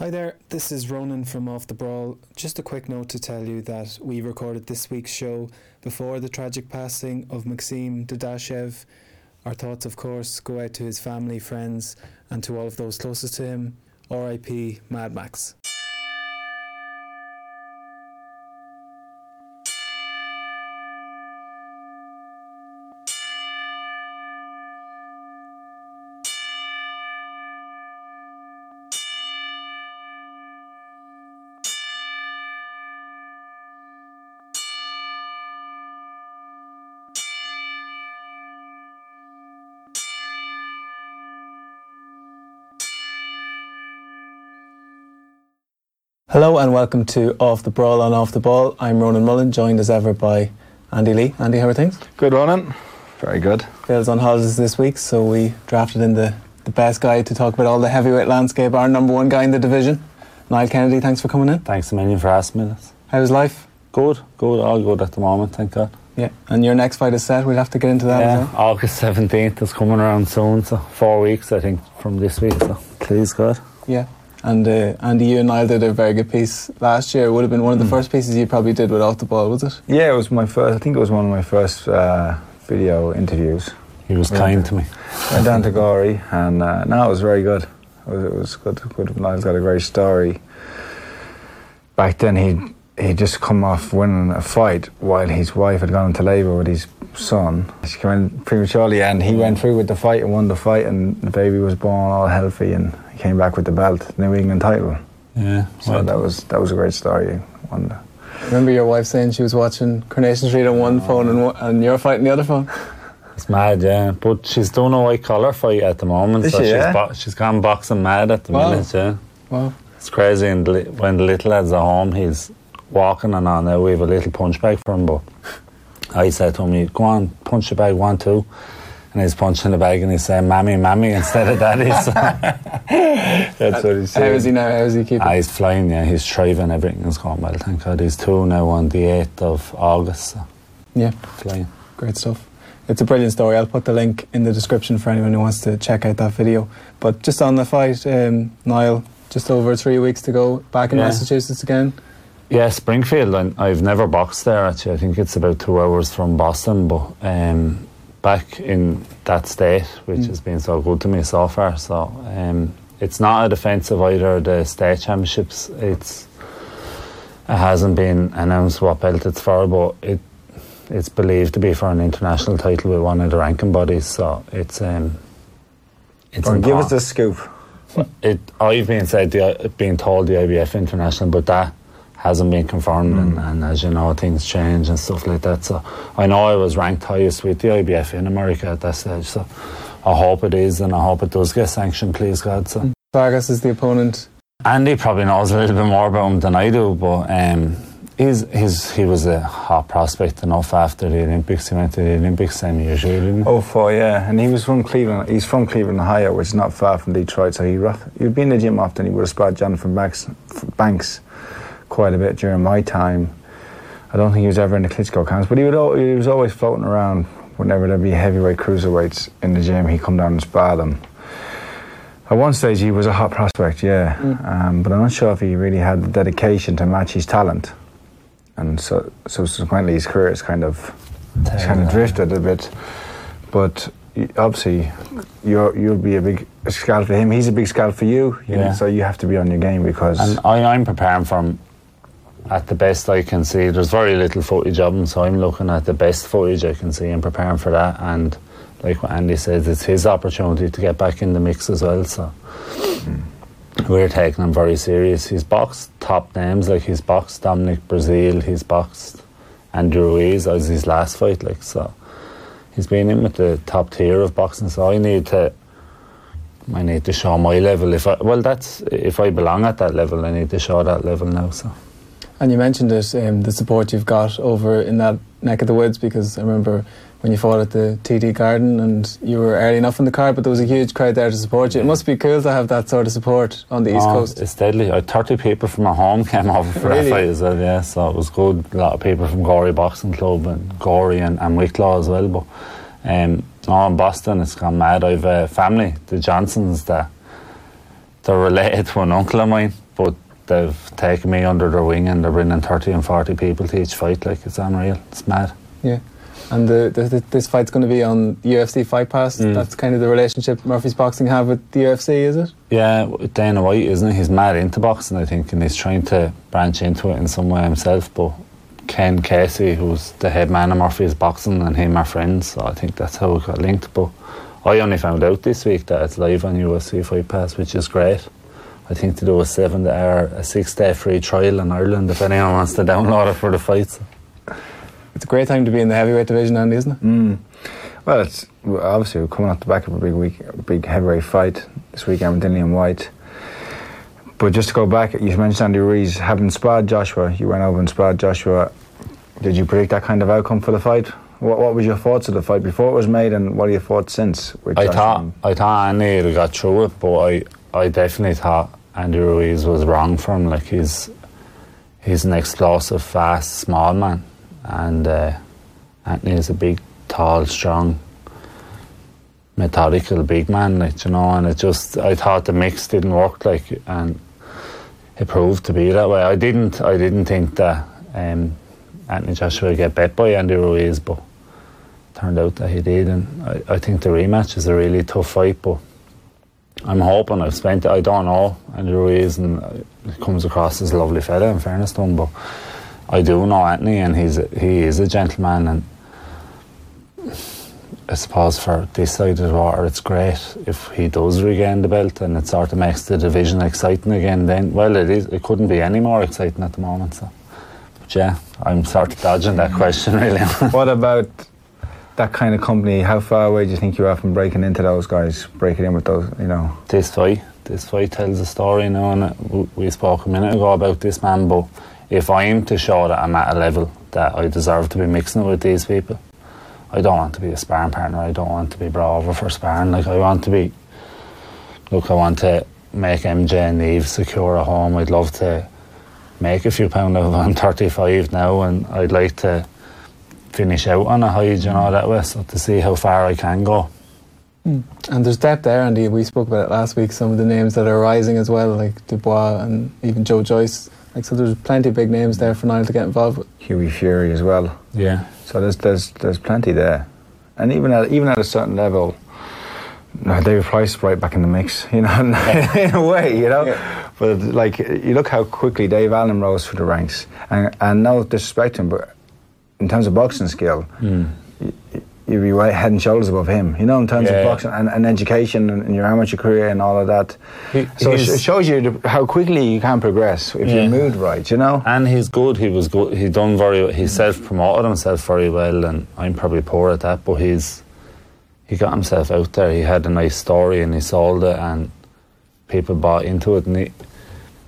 Hi there, this is Ronan from Off the Brawl. Just a quick note to tell you that we recorded this week's show before the tragic passing of Maxim Dadashev. Our thoughts, of course, go out to his family, friends, and to all of those closest to him. RIP Mad Max. Hello and welcome to Off the Brawl and Off the Ball. I'm Ronan Mullen, joined as ever by Andy Lee. Andy, how are things? Good, Ronan. Very good. Bale's on holidays this week, so we drafted in the, the best guy to talk about all the heavyweight landscape, our number one guy in the division. Niall Kennedy, thanks for coming in. Thanks a million for asking me this. How's life? Good, good, all good at the moment, thank God. Yeah, and your next fight is set. We'll have to get into that yeah, as well. August 17th is coming around soon, so four weeks, I think, from this week, so please God. Yeah. And uh, Andy, you and Niall did a very good piece last year. It would have been one of the first pieces you probably did with Off the Ball, was it? Yeah, it was my first. I think it was one of my first uh, video interviews. He was Yeah. kind to me. Went down to Gorey, and uh, no, it was very good. It was, it was good. Good. Niall's got a great story. Back then, he he just come off winning a fight while his wife had gone into labour with his son. She came in prematurely, and he went through with the fight and won the fight, and the baby was born all healthy, and he came back with the belt, New England title. Yeah, So well, that was that was a great story. Won the, Remember your wife saying she was watching Coronation Street on one phone and, one, and you're fighting the other phone? it's mad, yeah. But she's doing a white collar fight at the moment, Is so she, she's, yeah? bo- she's gone boxing mad at the Wow. minute, yeah. Wow. It's crazy, and li- when the little lad's at home, he's walking and on there. We have a little punch bag for him, but I said to him, "You go on, punch the bag, one, two. And he's punching the bag and he's saying, Mammy, Mammy, instead of Daddy. So, that's what he's saying. How is he now? How is he keeping? Ah, he's flying, yeah. He's thriving. Everything is going well, thank God. He's two now on the 8th of August. So yeah, flying. great stuff. It's a brilliant story. I'll put the link in the description for anyone who wants to check out that video. But just on the fight, um, Niall, just over three weeks to go, back in Yeah. Massachusetts again. Yeah, Springfield. I, I've never boxed there, actually. I think it's about two hours from Boston, but um, back in that state, which Mm. has been so good to me so far. So um, it's not a defensive either, the state championships. It's It hasn't been announced what belt it's for, but it it's believed to be for an international title with one of the ranking bodies. So it's um, it's give us the scoop. It, I've been said the, been told the IBF international, but that hasn't been confirmed. And, and as you know, things change and stuff like that. So I know I was ranked highest with the IBF in America at that stage. So I hope it is, and I hope it does get sanctioned. Please God. So Vargas is the opponent. Andy probably knows a little bit more about him than I do, but um, he's, he's he was a hot prospect enough after the Olympics. He went to the Olympics same year, didn't he? Oh, four, yeah. And he was from Cleveland. He's from Cleveland, Ohio, which is not far from Detroit. So he rough, he'd be in the gym often. He would have spotted Johnathon Banks, Banks quite a bit during my time. I don't think he was ever in the Klitschko camps, but he, would, he was always floating around whenever there'd be heavyweight cruiserweights in the gym. He'd come down and spar them. At one stage, he was a hot prospect, yeah. Um, but I'm not sure if he really had the dedication to match his talent. And so, so subsequently, his career has kind of, kind of drifted a bit. But obviously, you're, you'll be a big scout for him. He's a big scout for you. you know, Yeah. so you have to be on your game because. And I, I'm preparing for him at the best I can see. There's very little footage of him, so I'm looking at the best footage I can see and preparing for that. And like what Andy says, it's his opportunity to get back in the mix as well. So hmm. we're taking him very serious. He's boxed top names, like he's boxed Dominic Breazeale, he's boxed Andrew Ruiz as his last fight. Like so, he's been in with the top tier of boxing. So I need to. I need to show my level. If I well, that's if I belong at that level, I need to show that level now. So And you mentioned it, um, the support you've got over in that neck of the woods, because I remember when you fought at the TD Garden and you were early enough in the car, but there was a huge crowd there to support you. It must be cool to have that sort of support on the East Oh, Coast. It's deadly. I 30 people from my home came over for Really? that fight as well, yeah. So it was good. A lot of people from Gorey Boxing Club and Gorey and, and Wicklow as well. But um, no, in Boston, it's gone mad. I've a family, the Johnsons, that they're related to an uncle of mine. but they've taken me under their wing and they're bringing 30 and 40 people to each fight. Like, it's unreal. It's mad. Yeah. And the, the, this fight's going to be on UFC Fight Pass. Mm. That's kind of the relationship Murphy's Boxing have with the UFC, is it? Yeah, Dana White, isn't he? He's mad into boxing, I think, and he's trying to branch into it in some way himself. But Ken Casey, who's the head man of Murphy's Boxing, and him are friends, so I think that's how it got linked. But I only found out this week that it's live on UFC Fight Pass, which is great. I think to do a seven or a six day free trial in Ireland if anyone wants to download it for the fights. It's a great time to be in the heavyweight division, Andy, isn't it? Mm. Well, it's obviously we're coming off the back of a big week, a big heavyweight fight this weekend with Dillian Whyte. But just to go back, you mentioned Andy Ruiz having sparred Joshua. You went over and sparred Joshua. Did you predict that kind of outcome for the fight? What, what was your thoughts of the fight before it was made, and what are your thoughts since? I Joshua thought I thought Andy would got through it, but I, I definitely thought Andy Ruiz was wrong for him. Like he's he's an explosive, fast, small man, and uh, Anthony is a big, tall, strong, methodical big man. Like you know, and it just I thought the mix didn't work. Like and it proved to be that way. I didn't I didn't think that um, Anthony Joshua would get bet by Andy Ruiz, but turned out that he did, and I, I think the rematch is a really tough fight, but I'm hoping I've spent I don't know Ruiz and it comes across as a lovely fella in fairness to him, but I do know Anthony and he's a, he is a gentleman and I suppose for this side of the water it's great if he does regain the belt and it sort of makes the division exciting again then. Well it is it couldn't be any more exciting at the moment so but yeah I'm sort of dodging that question really. What about that kind of company? How far away do you think you are from breaking into those guys, breaking in with those? You know, this fight, this fight tells a story now, and uh, we spoke a minute ago about this man. But if I'm to show that I'm at a level that I deserve to be mixing with these people, I don't want to be a sparring partner. I don't want to be brought over for sparring. Like I want to be. Look, I want to make MJ and Eve secure a home. I'd love to make a few pound of. I'm 35 now, and I'd like to finish out on a high, you know, that way. So to see how far I can go. Hmm. And there's depth there, Andy. We spoke about it last week. Some of the names that are rising as well, like Dubois and even Joe Joyce. Like so, there's plenty of big names there for Niall to get involved with. Hughie Fury as well. Yeah. So there's there's there's plenty there, and even at even at a certain level, no, David Price right back in the mix. You know, in a way, you know. But like you look how quickly Dave Allen rose through the ranks, and and no disrespect him, but in terms of boxing skill, Mm. you'd be right head and shoulders above him. You know, in terms Yeah. of boxing and, and education and, and your amateur career and all of that. He- so it it shows you how quickly you can progress if Yeah. you're moved right. You know. And he's good. He was good. He done very. He self promoted himself very well, and I'm probably poor at that. But he's he got himself out there. He had a nice story, and he sold it, and people bought into it. And he,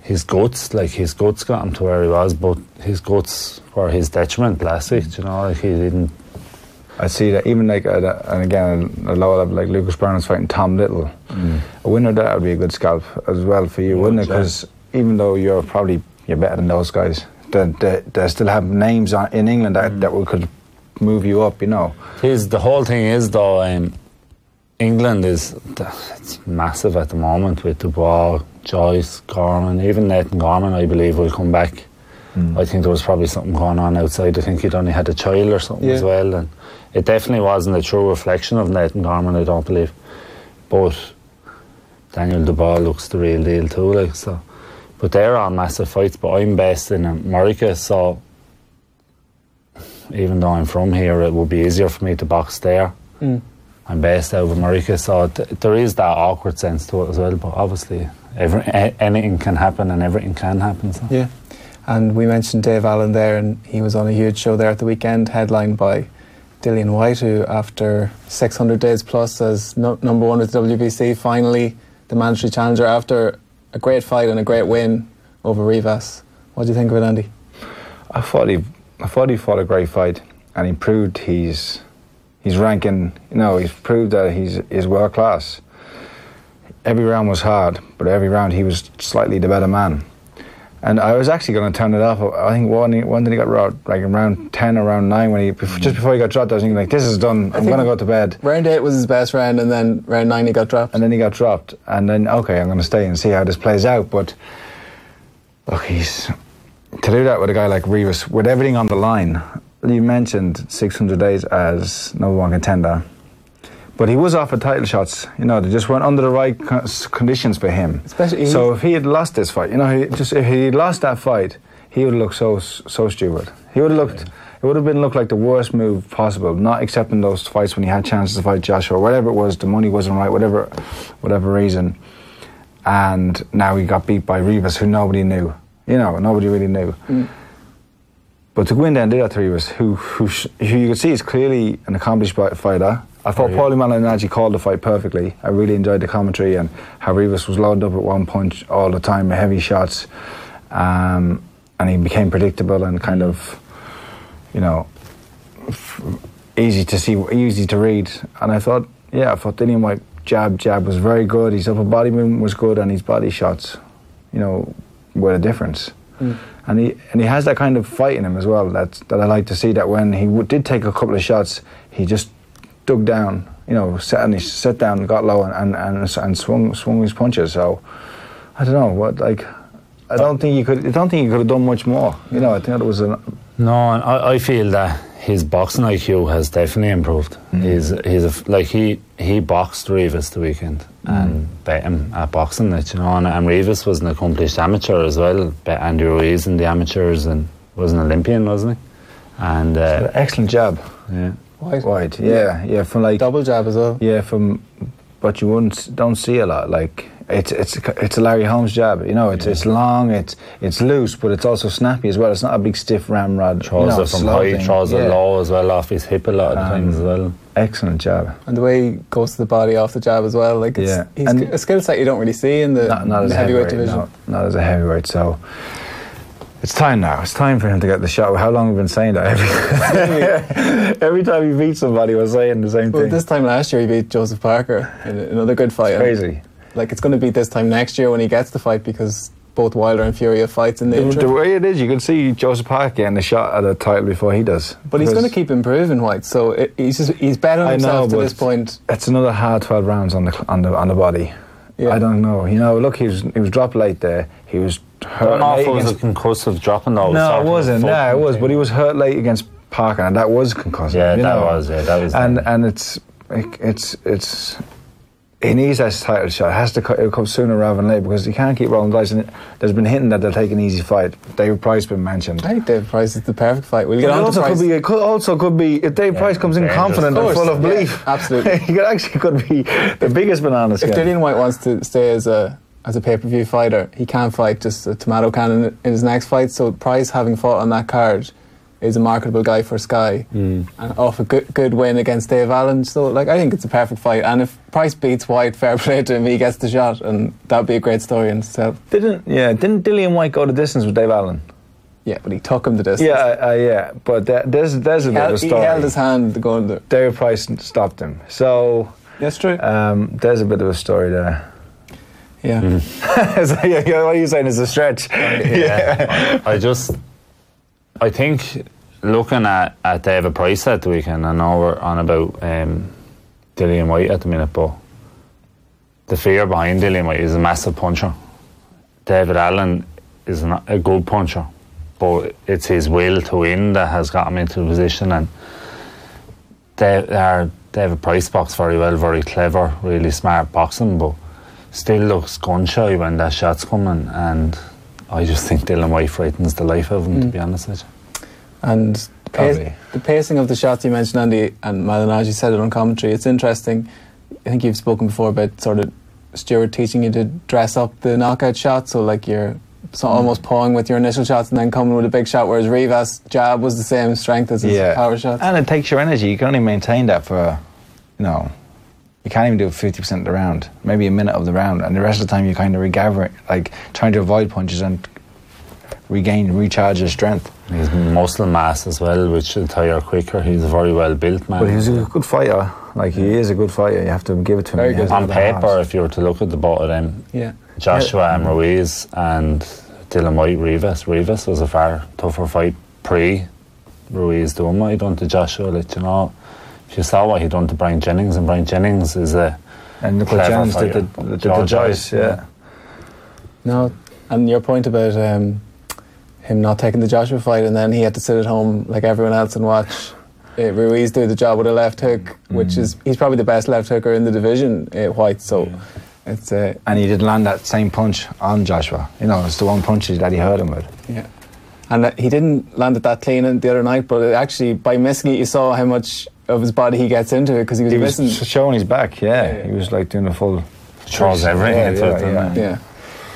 his guts, like his guts, got him to where he was. But his guts were his detriment last week. You know, like he didn't. I see that even like at a, and again a lower level like Lucas Browne's fighting Tom Little. A winner of that would be a good scalp as well for you, Yeah, wouldn't it? Because even though you're probably you're better than those guys, they, they, they still have names on, in England that, that will, could move you up. You know. His the whole thing is though. Um, England is it's massive at the moment with Dubois, Joyce, Gorman, even Nathan Gorman. I believe will come back. I think there was probably something going on outside. I think he'd only had a child or something as well, and it definitely wasn't a true reflection of Nathan Gorman. I don't believe, but Daniel Dubois looks the real deal too. Like so, but they're all massive fights. But I'm based in America, so even though I'm from here, it would be easier for me to box there. Mm. I'm based out of America, so th- there is that awkward sense to it as well. But obviously, every, a- anything can happen and everything can happen. So. Yeah. And we mentioned Dave Allen there, and he was on a huge show there at the weekend, headlined by Dillian Whyte, who, after 600 days plus as no, number one with WBC, finally the mandatory challenger after a great fight and a great win over Rivas. What do you think of it, Andy? I thought he, I thought he fought a great fight, and he proved he's, he's ranking. You know, he's proved that he's is world class. Every round was hard, but every round he was slightly the better man. And I was actually going to turn it off. I think one, one did he got dropped, like around ten or around nine when he just before he got dropped. I was thinking like, this is done. I'm going to go to bed. Round eight was his best round, and then round nine he got dropped. And then he got dropped. And then okay, I'm going to stay and see how this plays out. But Look, he's to do that with a guy like Rivas, with everything on the line. You mentioned 600 days as number one contender, but he was offered title shots. You know, they just weren't under the right conditions for him. Especially so if he had lost this fight, you know, he just if he lost that fight, he would have looked so so stupid. He would have looked. It would have been looked like the worst move possible. Not accepting those fights when he had chances to fight Joshua, whatever it was, the money wasn't right, whatever, whatever reason. And now he got beat by Rivas, who nobody knew. You know, nobody really knew. Mm. But to go in there and do that to Rivas, who, who, who you could see is clearly an accomplished fighter. I thought. Paulie Malignaggi called the fight perfectly. I really enjoyed the commentary and how Rivas was loaded up at one punch all the time, with heavy shots. Um, and he became predictable and kind of, you know, easy to see, easy to read. And I thought, yeah, I thought Dillian Whyte jab, jab was very good. His upper body movement was good, and his body shots, you know, were a difference. Mm. And he and he has that kind of fight in him as well. That that I like to see. That when he w- did take a couple of shots, he just dug down. You know, sat, and he set down, got low, and and, and swung swung his punches. So I don't know what like. I don't think you could. I don't think he could have done much more. You know, I think it was a No, I, I feel that his boxing IQ has definitely improved. Mm. He's he's a like he he boxed Rivas the weekend and bet him at boxing it, you know. And, and Rivas was an accomplished amateur as well. Bet Andy Ruiz in the amateurs and was an Olympian, wasn't he? And uh, excellent job. yeah, Whyte. Wide, yeah, yeah, from like Double jab as well. Yeah, from but you wouldn't don't see a lot. Like it's it's it's a Larry Holmes jab. You know, it's it's long, it's it's loose, but it's also snappy as well. It's not a big stiff ramrod. throws you know, it from slow high, thing. throws yeah. it low as well off his hip a lot of Um, times as well. Excellent jab. And the way he goes to the body off the jab as well. Like, it's, Yeah. he's And- a skill set you don't really see in the, Not, not in as the a heavyweight heavyweight, division. no, not as a heavyweight. So it's time now. It's time for him to get the shot. How long have we been saying that? Every, every time he beats somebody, we're saying the same Well, thing. this time last year he beat Joseph Parker in another good fight. it's crazy. Like it's going to be this time next year when he gets the fight because both Wilder and Fury have fights in the, The, the way it is, you can see Joseph Parker getting a shot at a title before he does. But he's going to keep improving Whyte, so it, he's just he's I know, himself to this point. it's another hard 12 rounds on the on the on the body. Yeah. I don't know. You know, look, he was he was dropped late there. He was I hurt don't know late if it was a concussive dropping though. no, sort it wasn't. No, it was. But he was hurt late against Parker, and that was concussive. Yeah, you that know. was. Yeah, that was. And the- and it's it's it's. He needs that title shot. It has to co- it'll come sooner rather than later because he can't keep rolling dice. And there's been hinting that they'll take an easy fight. David Price been mentioned. I think Dave Price is the perfect fight. We'll get But it on to also Price. could be. It could also could be if Dave Yeah, Price comes in confident Of and full of yeah, belief. absolutely. he could actually could be the biggest banana if skin. Dillian Whyte wants to stay as a as a pay per view fighter, he can't fight just a tomato can in, in his next fight. So Price, having fought on that card, is a marketable guy for Sky, Mm. and off a good good win against Dave Allen. So like I think it's a perfect fight. And if Price beats Whyte, fair play to him, he gets the shot, and that'd be a great story in itself. Didn't yeah? Didn't Dillian Whyte go the distance with Dave Allen? Yeah, but he took him to distance. Yeah, uh, yeah. But that, there's there's a he bit of held, a he story. held his hand going there. David Price stopped him. So That's true. um, there's a bit of a story there. yeah. So, yeah, yeah, what are you saying is a stretch? yeah. I just, I think looking at, at David Price at the weekend, I know we're on about um, Dillian Whyte at the minute, but the fear behind Dillian Whyte is a massive puncher. David Allen is not a good puncher, but it's his will to win that has got him into the position. And uh, David Price box very well, very clever, really smart boxing, but still looks gun shy when that shot's coming. And I just think Dillian Whyte frightens the life of him, to Mm. be honest with you. And the, pace, the pacing of the shots you mentioned, Andy, and Malignaggi said it on commentary. It's interesting. I think you've spoken before about sort of Steward teaching you to dress up the knockout shot, so like you're so mm. almost pawing with your initial shots and then coming with a big shot. Whereas Rivas' jab was the same strength as his Yeah. power shots. And it takes your energy. You can only maintain that for, you know, you can't even do 50% of the round, maybe a minute of the round. And the rest of the time, you're kind of regather, like trying to avoid punches and regain, recharge your strength. He's muscle mass as well, which will tire quicker. He's a very well built man. But he's a good fighter. Like, he is a good fighter. You have to give it to him. Very He has good. on paper, if you were to look at the both of them, yeah. Joshua and Ruiz and Dillian Whyte, Rivas. Rivas was a far tougher fight pre Ruiz doing what he done to Joshua. Like, you know, if you saw what he done to Bryant Jennings, and Bryant Jennings is a And look what Jennings did fighter. to, did to Joyce, Joyce, yeah. No. And your point about um, him not taking the Joshua fight and then he had to sit at home like everyone else and watch uh, Ruiz do the job with a left hook, which Mm. is he's probably the best left hooker in the division, uh, Whyte. So it's uh, And he didn't land that same punch on Joshua. You know, it's the one punch that he hurt him with. yeah. And uh, he didn't land it that clean in the other night, but it actually by missing it, you saw how much of his body he gets into it because he was He was missing. showing his back, yeah. Yeah, yeah. He was like doing a full. Throws everything Yeah, into yeah, it, yeah.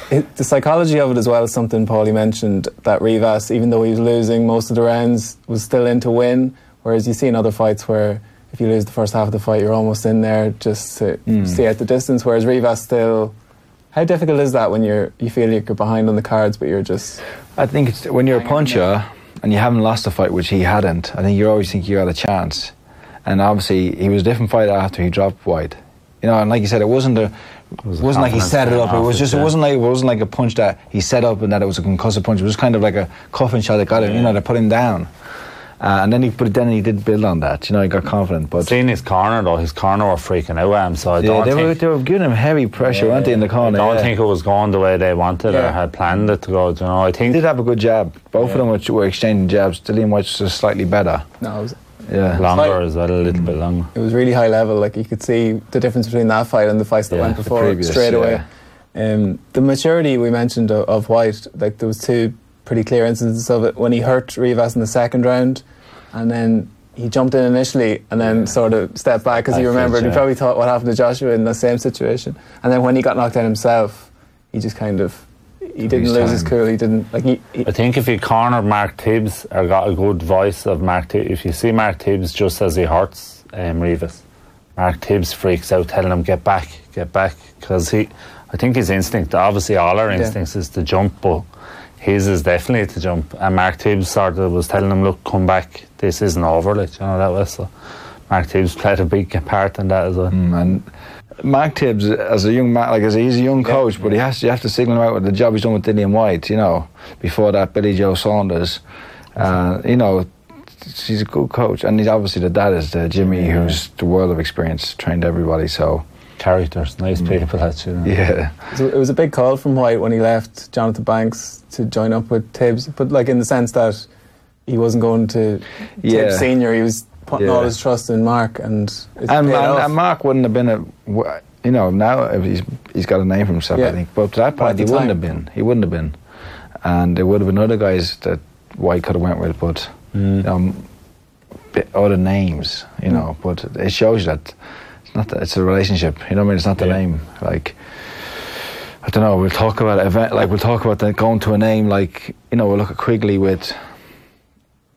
It, the psychology of it as well is something Paulie mentioned that Rivas, even though he was losing most of the rounds, was still in to win. Whereas you see in other fights where if you lose the first half of the fight, you're almost in there just to Mm. stay at the distance. Whereas Rivas still. How difficult is that when you're you feel like you're behind on the cards, but you're just I think it's when you're a puncher and you haven't lost a fight, which he hadn't. I think you always think you had a chance. And obviously, he was a different fighter after he dropped Whyte. You know, and like you said, it wasn't a. It was wasn't like he set it up. It was just. It yeah. wasn't like it wasn't like a punch that he set up and that it was a concussive punch. It was kind of like a coffin shot that got him. You know, that put him down. Uh, and then he, but then he did build on that. You know, he got confident. But Seeing his corner though, his corner were freaking out at him, so I yeah, don't they think were they were giving him heavy pressure, weren't they, in the corner? I don't yeah. think it was going the way they wanted or had planned it to go. You know, I He think did have a good jab. Both of them were, were exchanging jabs. Dillian Whyte was just slightly better. no. It was, Yeah. longer Like- as well, a little bit longer. it was really high level. Like you could see the difference between that fight and the fights that Yeah, went before previous, straight away. yeah. Um, the maturity we mentioned of, of Whyte, like there was two pretty clear instances of it when he hurt Rivas in the second round, and then he jumped in initially and then sort of stepped back because he Back remembered. edge, He probably thought what happened to Joshua in the same situation, and then when he got knocked out himself, he just kind of he didn't lose his cool. He didn't like he. he I think if you corner Mark Tibbs or got a good voice of Mark Tibbs, if you see Mark Tibbs just as he hurts um, Rivas, Mark Tibbs freaks out telling him, get back, get back. Because he, I think his instinct, obviously all our Yeah. instincts is to jump, but his is definitely to jump. And Mark Tibbs sort of was telling him, look, come back, this isn't over, like, you know, that was so. Mark Tibbs played a big part in that as well. Mm, and Mark Tibbs, as a young man, like as a, he's a young Yeah. coach, but he has you have to signal him out with the job he's done with Dillian Whyte. You know, before that, Billy Joe Saunders. Uh, you know, he's a good coach, and he's obviously the dad is the Jimmy, Yeah. who's the world of experience, trained everybody. So Characters, nice Mm. people, actually. yeah, So it was a big call from Whyte when he left Johnathon Banks to join up with Tibbs, but like in the sense that he wasn't going to Yeah. Tibbs Senior. He was putting Yeah. all his trust in Mark, and it's and, paid and, off. and Mark wouldn't have been a. You know, now he's he's got a name for himself, Yeah. I think. But to that But point, he the wouldn't have been. He wouldn't have been, and there would have been other guys that Whyte could have went with, but. Mm. um, other names, you know, but it shows you that it's not that it's a relationship. You know what I mean? It's not the Yeah. name. Like I don't know. We'll talk about event. Like we'll talk about that going to a name. Like you know, we'll look at Quigley with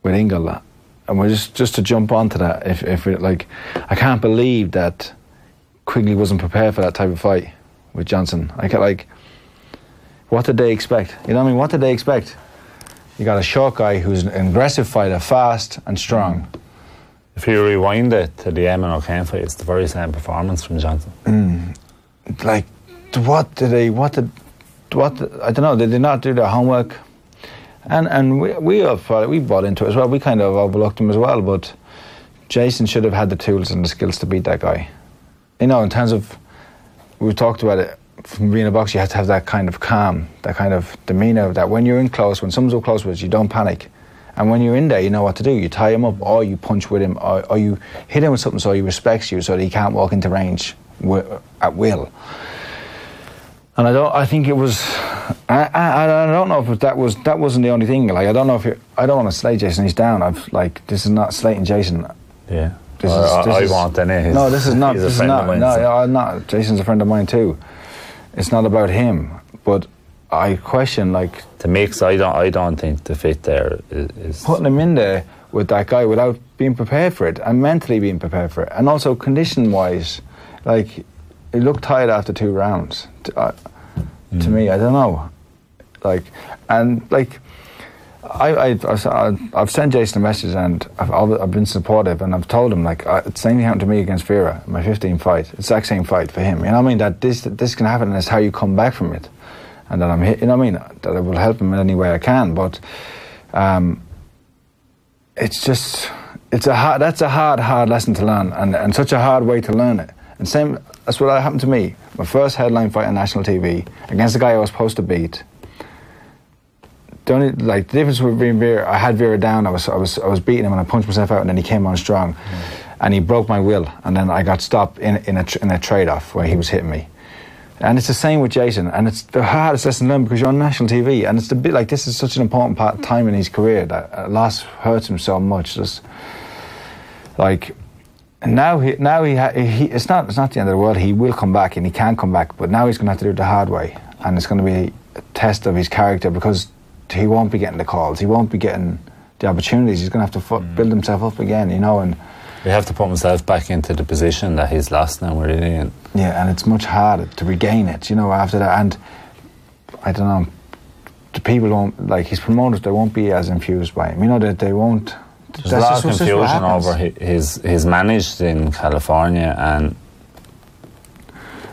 with Ingle, and we're just just to jump onto that. If if it like, I can't believe that Quigley wasn't prepared for that type of fight with Johnson. I can like. What did they expect? You know what I mean? What did they expect? You got a short guy who's an aggressive fighter, fast and strong. If you rewind it to the Eamon O'Kane fight, it's the very same performance from Johnson. Mm. Like, what did they? What did? What I don't know. Did they not do their homework? And and we we have, uh, we bought into it as well. We kind of overlooked him as well. But Jason should have had the tools and the skills to beat that guy. You know, in terms of we talked about it. From being a boxer, you have to have that kind of calm, that kind of demeanor. That when you're in close, when someone's up close with you, you don't panic. And when you're in there, you know what to do. You tie him up, or you punch with him, or, or you hit him with something so he respects you, so that he can't walk into range at will. And I don't. I think it was. I, I, I don't know if that was that wasn't the only thing. Like I don't know if it, I don't want to slate Jason. He's down. I've like this is not slating Jason. Yeah. This I, is- this I is- want any. He's- No, this is not. he's a This is not. mine, No, so- I'm not. Jason's a friend of mine too. It's not about him, but I question like The mix, I don't, I don't think the fit there is. is putting him in there with that guy without being prepared for it and mentally being prepared for it, and also condition wise, like he looked tired after two rounds. To, to me, I don't know, like and like. I, I, I've, sent Jason a message and I've, I've been supportive and I've told him like uh, the same thing happened to me against Vera, my 15 fight. Exact same fight for him. You know what I mean? That this this can happen and it's how you come back from it, and that I'm. You know what I mean? That I will help him in any way I can. But um, it's just it's a hard that's a hard hard lesson to learn and, and such a hard way to learn it. And same that's what happened to me. My first headline fight on national TV against the guy I was supposed to beat. the only like the difference being Vera, I had Vera down. I was I was I was beating him and I punched myself out, and then he came on strong, mm. and he broke my will, and then I got stopped in in a in a trade off where he was hitting me. And it's the same with Jason, and it's the hardest lesson to learn because you're on national TV, and it's the bit like this is such an important part, time in his career that uh, a loss hurts him so much. Just like and now he now he, ha- he it's not it's not the end of the world. He will come back and he can come back, but now he's going to have to do it the hard way, and it's going to be a test of his character because he won't be getting the calls, he won't be getting the opportunities. He's going to have to fu- mm. build himself up again, you know, and We have to put himself back into the position that he's lost now, really. And yeah, and it's much harder to regain it, you know, after that. And I don't know, the people won't like his promoters. They won't be as infused by him, you know, that they won't. There's a lot of just- that's just what confusion over hi- his. He's managed in California, and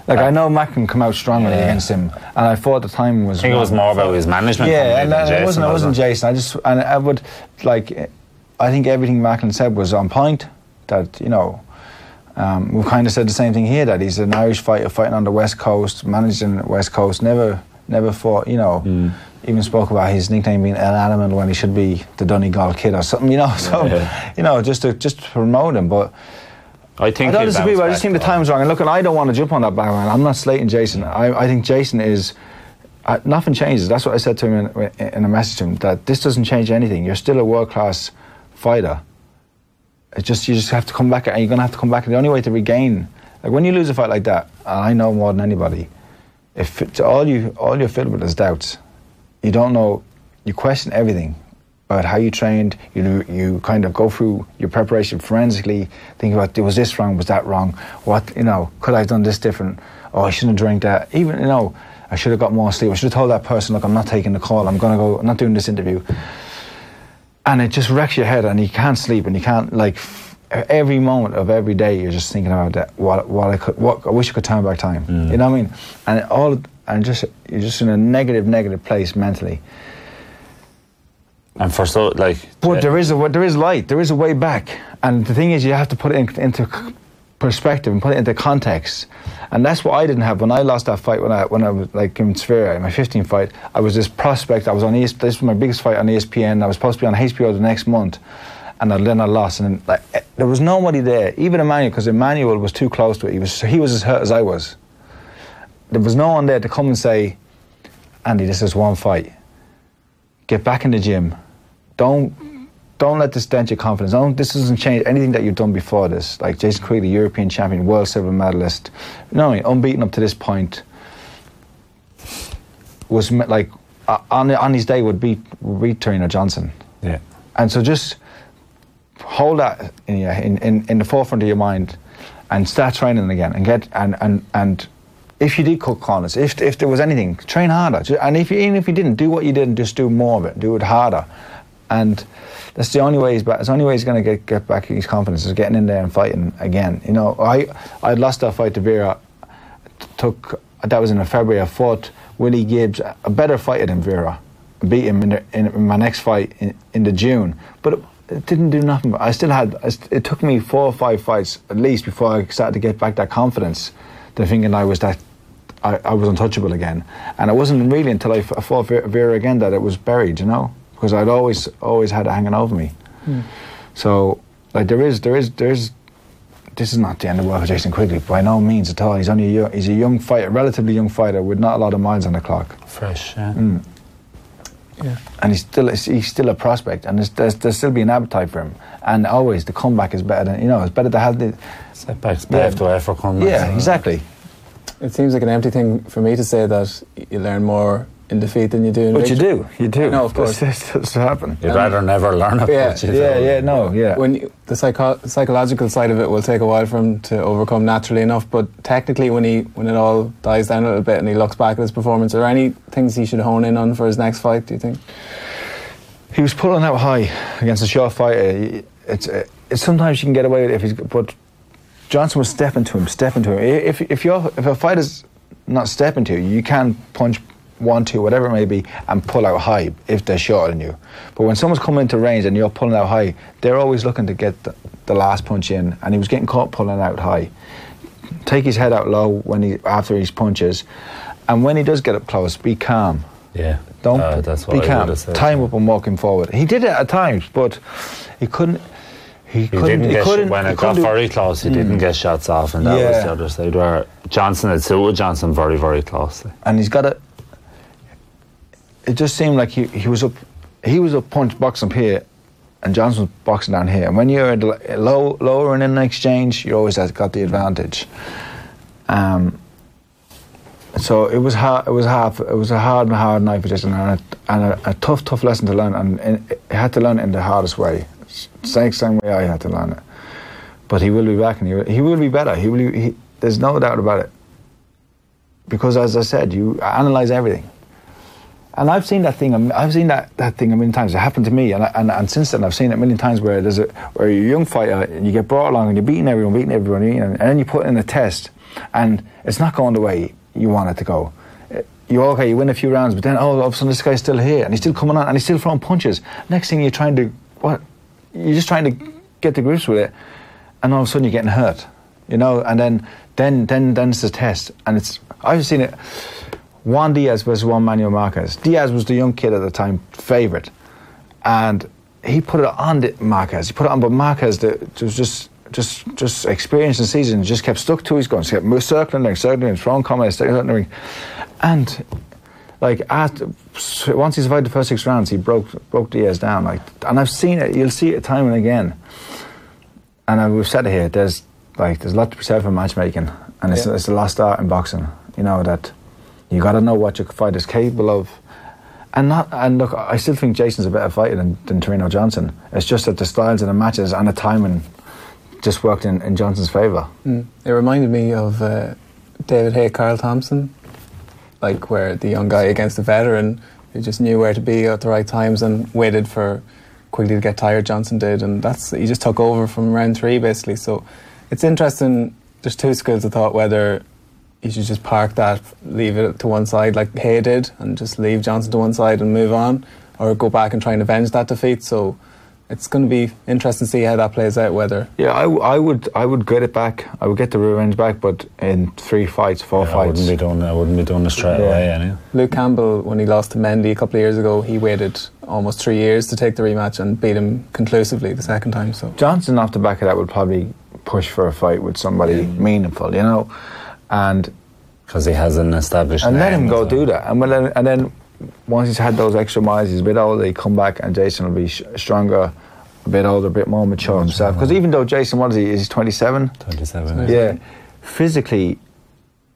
Like I know Macklin come out strongly Yeah. against him, and I thought the time was. I think it was more about his management. Yeah, and, and it wasn't. It wasn't Jason. I just and I would like. I think everything Macklin said was on point. That you know, um, we've kind of said the same thing here. That he's an Irish fighter fighting on the West Coast, managing the West Coast. Never, never fought. You know, Mm. Even spoke about his nickname being El Animal when he should be the Donegal Kid or something. You know, so Yeah. you know, just to just to promote him, but. I think I don't disagree, but I just think the time's wrong. And look, and I don't want to jump on that bandwagon. I'm not slating Jason. I, I think Jason is. Uh, nothing changes. That's what I said to him in, in a message to him that this doesn't change anything. You're still a world class fighter. It's just you just have to come back, and you're gonna have to come back. And the only way to regain, like when you lose a fight like that, and I know more than anybody, if all you all you're filled with is doubts, you don't know, you question everything about how you trained. You you kind of go through your preparation forensically, think about was this wrong, was that wrong? What you know, could I have done this different? Oh, I shouldn't have drank that. Even you know, I should have got more sleep. I should have told that person, look, I'm not taking the call. I'm gonna go. I'm not doing this interview. And it just wrecks your head, and you can't sleep, and you can't like. f- Every moment of every day, you're just thinking about that. What, what I could, what I wish I could turn back time. Mm. You know what I mean? And all, and just you're just in a negative, negative place mentally. And for so like, But there is a there is light. There is a way back. And the thing is, you have to put it in, into perspective and put it into context. And that's what I didn't have when I lost that fight when I when I was like in Sphere in my 15th fight. I was this prospect. I was on ES, this was my biggest fight on ESPN. I was supposed to be on HBO the next month, and then I lost. And like eh, there was nobody there, even Emanuel, because Emanuel was too close to it. He was he was as hurt as I was. There was no one there to come and say, Andy, this is one fight. Get back in the gym. Don't don't let this dent your confidence. Don't, this doesn't change anything that you've done before this. Like Jason Quigley, European champion, world silver medalist, you know, what I mean, unbeaten up to this point. Was like on on his day would beat would beat Tureano Johnson, yeah, and so just hold that in, in, in in the forefront of your mind, and start training again, and get and and and. If you did cut corners, if, if there was anything, train harder. And if you, even if you didn't, do what you did and just do more of it. Do it harder. And that's the only way he's back. It's the only way he's going to get, get back his confidence is getting in there and fighting again. You know, I I lost that fight to Vera. Took that was in February. I fought Willie Gibbs, a better fighter than Vera. Beat him in, the, in, my next fight in, in the June, but it, it didn't do nothing. I still had. It took me four or five fights at least before I started to get back that confidence. To thinking I was that I, I was untouchable again. And it wasn't really until I, f- I fought Vera, Vera again that it was buried, you know, because I'd always always had it hanging over me. So like there is there is there's this is not the end of the world for Jason Quigley by no means at all. He's only a young, he's a young fighter, relatively young fighter with not a lot of miles on the clock, fresh. Yeah. Mm. Yeah. and he's still he's still a prospect, and there's, there's there's still be an appetite for him. And always the comeback is better than you know it's better to have the Setbacks, Yeah. paved the for comebacks. yeah exactly. It seems like an empty thing for me to say that you learn more in defeat than you do in But you do, you do. No, of course. That's, that's what happen. You'd rather never learn about Yeah, it. you Yeah, yeah, no, yeah. When you, the psycho- psychological side of it will take a while for him to overcome naturally enough, but technically, when he when it all dies down a little bit and he looks back at his performance, are there any things he should hone in on for his next fight? Do you think? he was pulling out high against a short fighter. It's, it's sometimes you can get away with it if he's. But Johnson was stepping to him, stepping to him. If if you're if a fighter's not stepping to you, you can punch one, two, whatever it may be, and pull out high if they're shorter than you. But when someone's coming into range and you're pulling out high, they're always looking to get the, the last punch in, and he was getting caught pulling out high. Take his head out low when he after his punches, and when he does get up close, be calm Yeah. Don't Uh, that's what be I calm. would've said, Tie him yeah. up and walk him forward. He did it at times, but he couldn't. He, He couldn't. didn't he get couldn't. when he it got do- very close. He didn't get shots off, and that was the other side where Johnson had suited Johnson very, very closely. and he's got a. It just seemed like he, he was up, he was up punch boxing up here, and Johnson was boxing down here. And when you're at low lower and in an exchange, you always got the advantage. Um. So it was hard. It was hard. It was a hard, and hard night for Justin, and, a, and a, a tough, tough lesson to learn. And, and he had to learn it in the hardest way, same same way I had to learn it. But he will be back, and he will, he will be better. He will. He, there's no doubt about it because as I said, you analyze everything. And I've seen that thing. I've seen that, that thing a million times. It happened to me, and, I, and and since then I've seen it a million times where there's a where you're a young fighter and you get brought along and you're beating everyone, beating everyone, and then you put in a test, and it's not going the way you want it to go. Eh, you okay, you win a few rounds, but then oh, all of a sudden this guy's still here and he's still coming on and he's still throwing punches. Next thing you're trying to what? You're just trying to get the grips with it, and all of a sudden you're getting hurt, you know. And then then then then it's a test, and it's I've seen it. Juan Diaz versus Juan Manuel Marquez. Diaz was the young kid at the time, favourite, and he put it on Marquez. He put it on, but Marquez the, was just just just experienced in season, just kept stuck to his guns, kept circling there, circling, throwing comments, circling and like after, once he survived the first six rounds, he broke broke Diaz down. Like, and I've seen it. You'll see it time and again. And I, we've said it here. There's like there's a lot to be said for matchmaking, and it's, Yeah. it's a lost art in boxing. You know that you got to know what your fighter's capable of. And not and look, I still think Jason's a better fighter than, than Tureano Johnson. It's just that the styles of the matches and the timing just worked in, in Johnson's favour. Mm. It reminded me of uh, David Haye, Carl Thompson, like where the young guy against the veteran who just knew where to be at the right times and waited for Quigley to get tired. Johnson did, and that's he just took over from round three basically. So it's interesting. There's two schools of thought whether you should just park that, leave it to one side like Haye did, and just leave Johnson to one side and move on, or go back and try and avenge that defeat. So it's going to be interesting to see how that plays out. Whether Yeah, I, w- I would I would get it back. I would get the revenge back, but in three fights, four I fights. wouldn't be doing. I wouldn't be doing this straight Yeah. away. Anyway. Luke Campbell, when he lost to Mendy a couple of years ago, he waited almost three years to take the rematch and beat him conclusively the second time. So Johnson off the back of that would probably push for a fight with somebody meaningful, you know, and because he has an established. and let him go as well. do that. And then and then once he's had those extra miles, he's a bit older. He come back, and Jason will be sh- stronger, a bit older, a bit more mature himself. Because even though Jason, what is he? Is he twenty seven? Twenty-seven. Yeah, physically,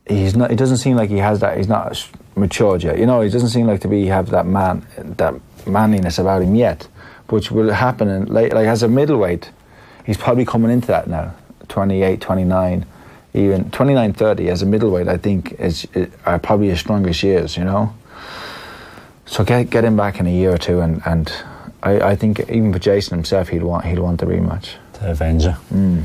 he's not. It doesn't seem like he has that. He's not matured yet. You know, he doesn't seem like to be have that man, that manliness about him yet, which will happen in late. Like as a middleweight, he's probably coming into that now. 28, 29, even 29, 30 as a middleweight. I think is, is are probably his strongest years. You know. So get get him back in a year or two, and and I, I think even for Jason himself, he'd want he'd want the rematch. To avenge it. Mm.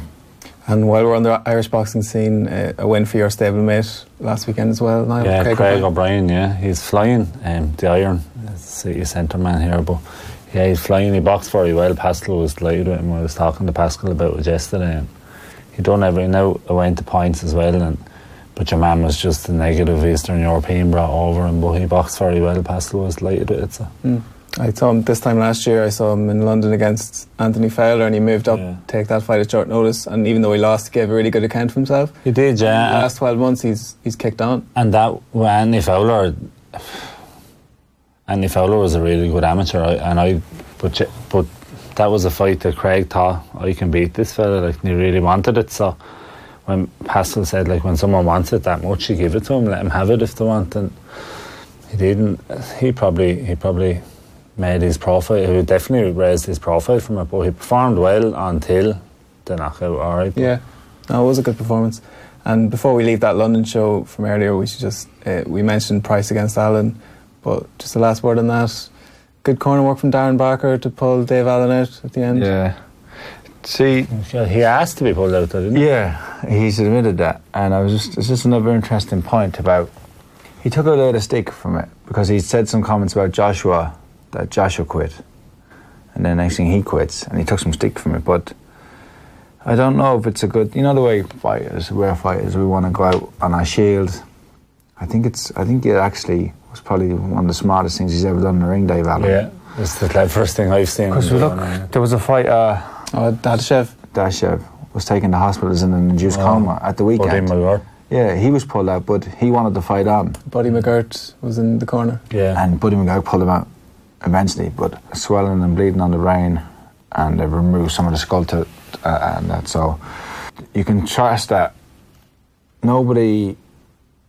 and while we're on the Irish boxing scene, uh, a win for your stablemate last weekend as well. Niall Yeah, Craig, O'Brien. O'Brien. Yeah, he's flying. Um, the Iron City centre man here, but yeah, he's flying. He boxed very well. Pascal was delighted with him. I was talking to Pascal about it yesterday, and he done everything. Now I went to points as well, and but your man was just a negative Eastern European brought over and but he boxed very well. Pascal was delighted with it. So. Mm. I saw him this time last year. I saw him in London against Anthony Fowler, and he moved up, Yeah. take that fight at short notice. And even though he lost, he gave a really good account of himself. He did, In the yeah. last twelve months, he's he's kicked on. And that well, Andy Fowler, Andy Fowler was a really good amateur, I- and I, but but that was a fight that Craig thought I can beat this fella, like and he really wanted it. So when Pascal said like when someone wants it that much, you give it to them, let them have it if they want, and he didn't. He probably he probably made his profile. He definitely raised his profile from it, but he performed well until the knockout. All right, Yeah, no, it was a good performance. And before we leave that London show from earlier, we should just uh, we mentioned Price against Allen, but just the last word on that. Good corner work from Darren Barker to pull Dave Allen out at the end. Yeah. See, he asked to be pulled out, didn't he? Yeah, he's admitted that, and I was just it's just another interesting point about he took a load of stick from it because he said some comments about Joshua that Joshua quit, and then next thing he quits, and he took some stick from it. But I don't know if it's a good, you know, the way fighters, we're fighters, we want to go out on our shield, I think it's. I think it actually was probably one of the smartest things he's ever done in the ring, Dave Allen. Yeah, it's the cleverest thing I've seen. Because him we do, look, there was a fight. Uh, Oh, Dadashev. Dashev was taken to hospital as in an induced Oh. coma at the Buddy weekend. McGirt. Yeah, he was pulled out, but he wanted to fight on, Buddy McGirt was in the corner. Yeah. and Buddy McGirt pulled him out eventually. But swelling and bleeding on the brain, and they've removed some of the skull to, uh, and that. So you can trust that nobody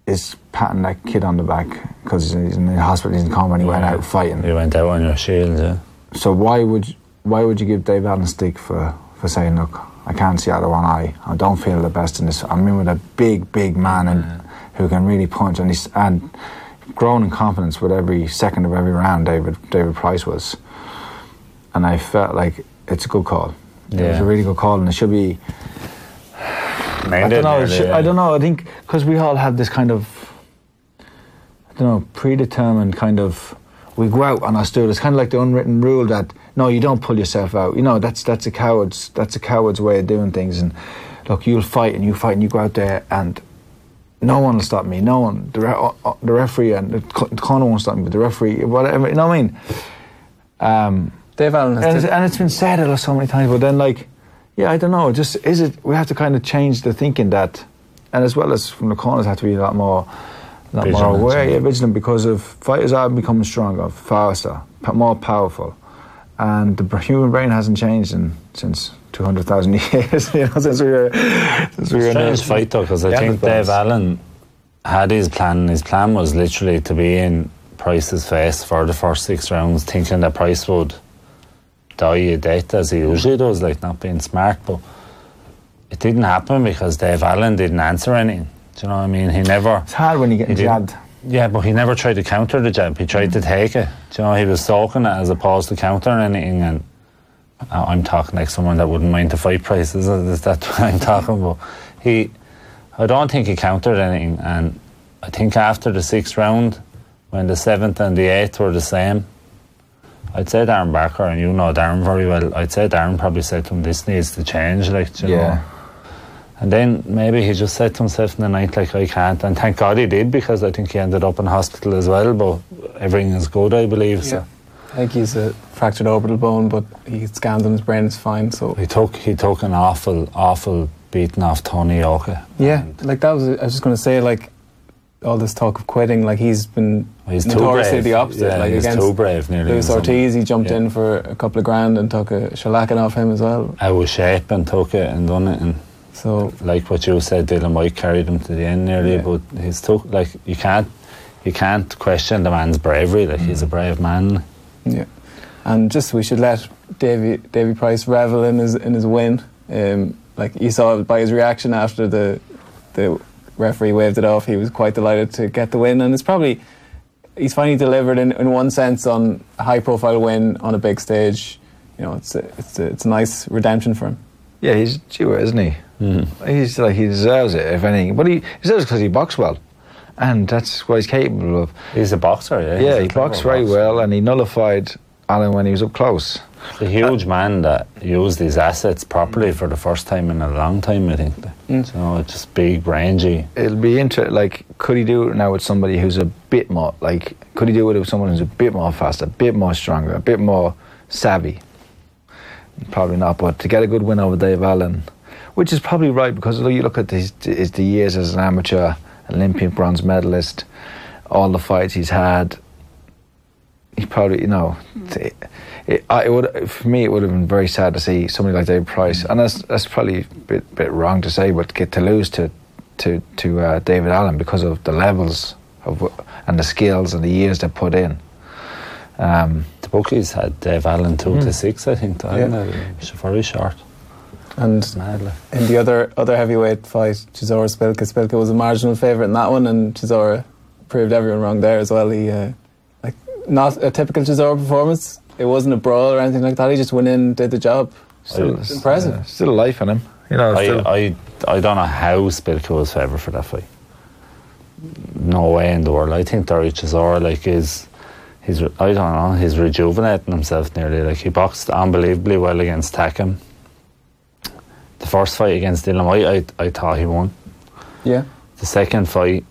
is patting that kid on the back because he's, he's in the hospital, he's in coma, and he went out fighting. He went out on your shield, yeah. So why would why would you give Dave Allen stick for, for saying, look, I can't see out of one eye. I don't feel the best in this. I'm in with a big, big man and who can really punch and he's and grown in confidence with every second of every round. David David Price was, and I felt like it's a good call. It was Yeah. a really good call, and it should be. I don't know. it should- I don't know. I think because we all have this kind of, I don't know, predetermined kind of. We go out and us do it. It's kind of like the unwritten rule that no, you don't pull yourself out. You know, that's that's a coward's that's a coward's way of doing things. And look, you'll fight and you fight and you go out there and no one will stop me. No one. The, re- uh, uh, the referee and the, co- the corner won't stop me. But the referee, whatever. You know what I mean? Um, Dave Allen and has it's, to, and it's been said it so many times, but then like, yeah, I don't know. Just is it? We have to kind of change the thinking that, and as well as from the corners, have to be a lot more, lot more Vigilant, aware, yeah. vigilant, because of fighters are becoming stronger, faster, more powerful, and the human brain hasn't changed in, since two hundred thousand years. You know, since we were since we were Strange fight though, because I Yeah, think Dave Allen had his plan. His plan was literally to be in Price's face for the first six rounds, thinking that Price would die a death as he usually does, like not being smart. But it didn't happen because Dave Allen didn't answer anything. Do you know what I mean? He never. It's hard when you get jabbed. Yeah, but he never tried to counter the jab. He tried to take it. Do you know, he was talking as opposed to countering anything. And I'm talking like someone that wouldn't mind to fight prices. Is that what I'm talking about? He, I don't think he countered anything. And I think after the sixth round, when the seventh and the eighth were the same, I'd say Darren Barker, and you know Darren very well. I'd say Darren probably said to him, "This needs to change." Like, you Yeah. know. And then maybe he just said to himself in the night, like, I can't. And thank God he did because I think he ended up in hospital as well. But everything is good, I believe. yeah. So I think he's a fractured orbital bone, but he scans on his brain, it's fine. So he took he took an awful, awful beating off Tony Yoka. yeah, like that was. I was just going to say, like all this talk of quitting, like he's been he's notoriously the opposite. Yeah, like he's against too brave. Nearly Luis Ortiz, he jumped Yeah. in for a couple of grand and took a shellacking off him as well. I of shape and took it and done it and. So like what you said, Dillian Whyte carried him to the end nearly, Yeah. but he's took like you can't you can't question the man's bravery. Like he's a brave man. yeah, and just we should let Davy Davy Price revel in his in his win. Um, like you saw by his reaction after the the referee waved it off, he was quite delighted to get the win, and it's probably he's finally delivered in, in one sense on a high profile win on a big stage. You know, it's a, it's a, it's a nice redemption for him. Yeah, he's due, isn't he? Mm. He's like he deserves it, if anything. But he, deserves it because he boxed well, and that's what he's capable of. He's a boxer, yeah. Yeah, he boxed very boxer. well, and he nullified Allen when he was up close. A huge man that used his assets properly for the first time in a long time, I think. Mm. So it's just big, rangy. It'll be interesting. Like, could he do it now with somebody who's a bit more like? Could he do it with someone who's a bit more fast, a bit more stronger, a bit more savvy? Probably not. But to get a good win over Dave Allen, which is probably right because you look at his, his the years as an amateur, Olympic bronze medalist, all the fights he's had. He probably, you know, t- it, I, it would for me it would have been very sad to see somebody like David Price, and that's that's probably a bit bit wrong to say, but get to lose to to to uh, David Allen because of the levels of and the skills and the years they put in. Um, The bookies had Dave Allen two to Mm. six, I think. though, Yeah. hadn't they? It was very short. And It's mad, like. in the other other heavyweight fight, Chisora Szpilka. Szpilka was a marginal favourite in that one, and Chisora proved everyone wrong there as well. He, uh, like, not a typical Chisora performance. It wasn't a brawl or anything like that. He just went in, did the job. still, It's impressive. uh, still life in him. You know, still, I, I, I don't know how Szpilka was favourite for that fight. No way in the world. I think Derry Chisora, like, is. He's, re- I don't know, he's rejuvenating himself nearly. Like, he boxed unbelievably well against Takam. The first fight against Dillian Whyte, I, I thought he won. Yeah. The second fight,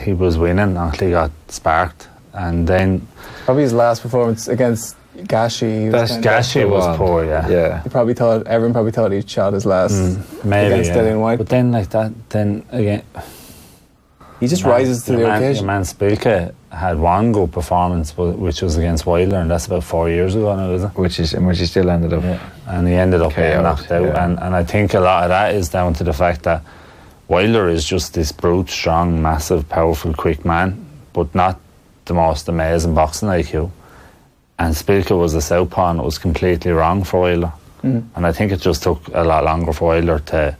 he was winning until he got sparked, and then Probably his last performance against Gashi. he was That's Gashi was one. poor, yeah. Yeah. He probably thought everyone probably thought he'd shot his last. Mm, maybe against yeah. Dillian Whyte. But then like that, then again, He just man- rises to the man, occasion. Your man Szpilka had one good performance, which was against Wilder, and that's about four years ago now, is it? Which is in which he still ended up. And he ended up getting KO'd, knocked out. yeah. And, and I think a lot of that is down to the fact that Wilder is just this brute, strong, massive, powerful, quick man, but not the most amazing boxing IQ. And Szpilka was a southpaw and it was completely wrong for Wilder. Mm. And I think it just took a lot longer for Wilder to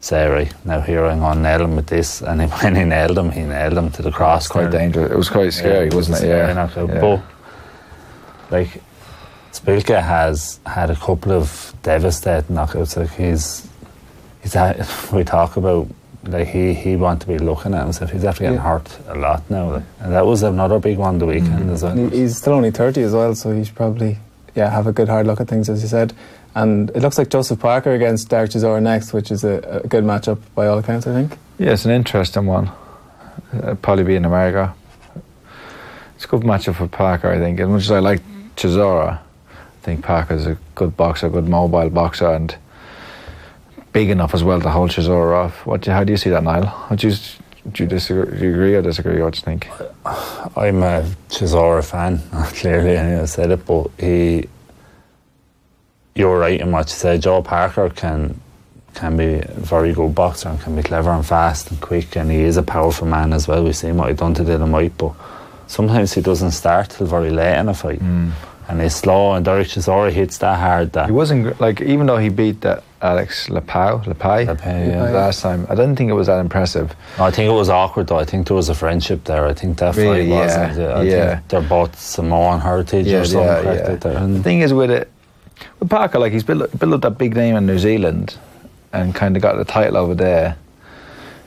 say, right, now here I'm going to nail him with this. And when he nailed him, he nailed him to the cross. Quite dangerous. It was quite scary, Yeah, wasn't it? Yeah. knockout. yeah. But like Szpilka has had a couple of devastating knockouts. Like he's he's had, we talk about like he he want to be looking at himself. He's after getting Yeah. hurt a lot now. Like, and that was another big one the weekend mm-hmm. as well. He's still only 30 as well, so he should probably yeah have a good hard look at things, as you said. And it looks like Joseph Parker against Dereck Chisora next, which is a, a good matchup by all accounts, I think. Yeah, it's an interesting one. Uh, probably be in America. It's a good matchup for Parker, I think. As much as I like Chisora, I think Parker's a good boxer, a good mobile boxer, and big enough as well to hold Chisora off. What? Do, how do you see that, Niall? How do you, do you disagree? Do you agree or disagree? What do you think? I'm a Chisora fan, clearly, and I said it, but he, you're right in what you said. Joe Parker can can be a very good boxer and can be clever and fast and quick, and he is a powerful man as well. We've seen what he done to Dillian Whyte, but sometimes he doesn't start till very late in a fight, hmm. and he's slow. And Dereck Chisora hits that hard that He wasn't like even though he beat that Alex Lapau, Lapai, Lapai, yeah. last time. I didn't think it was that impressive. I think it was awkward though. I think there was a friendship there. I think that Really, fight yeah, wasn't. I yeah. think they're both Samoan heritage Yeah, or something yeah, yeah. The thing is with it, with Parker, like he's built built up that big name in New Zealand, and kind of got the title over there.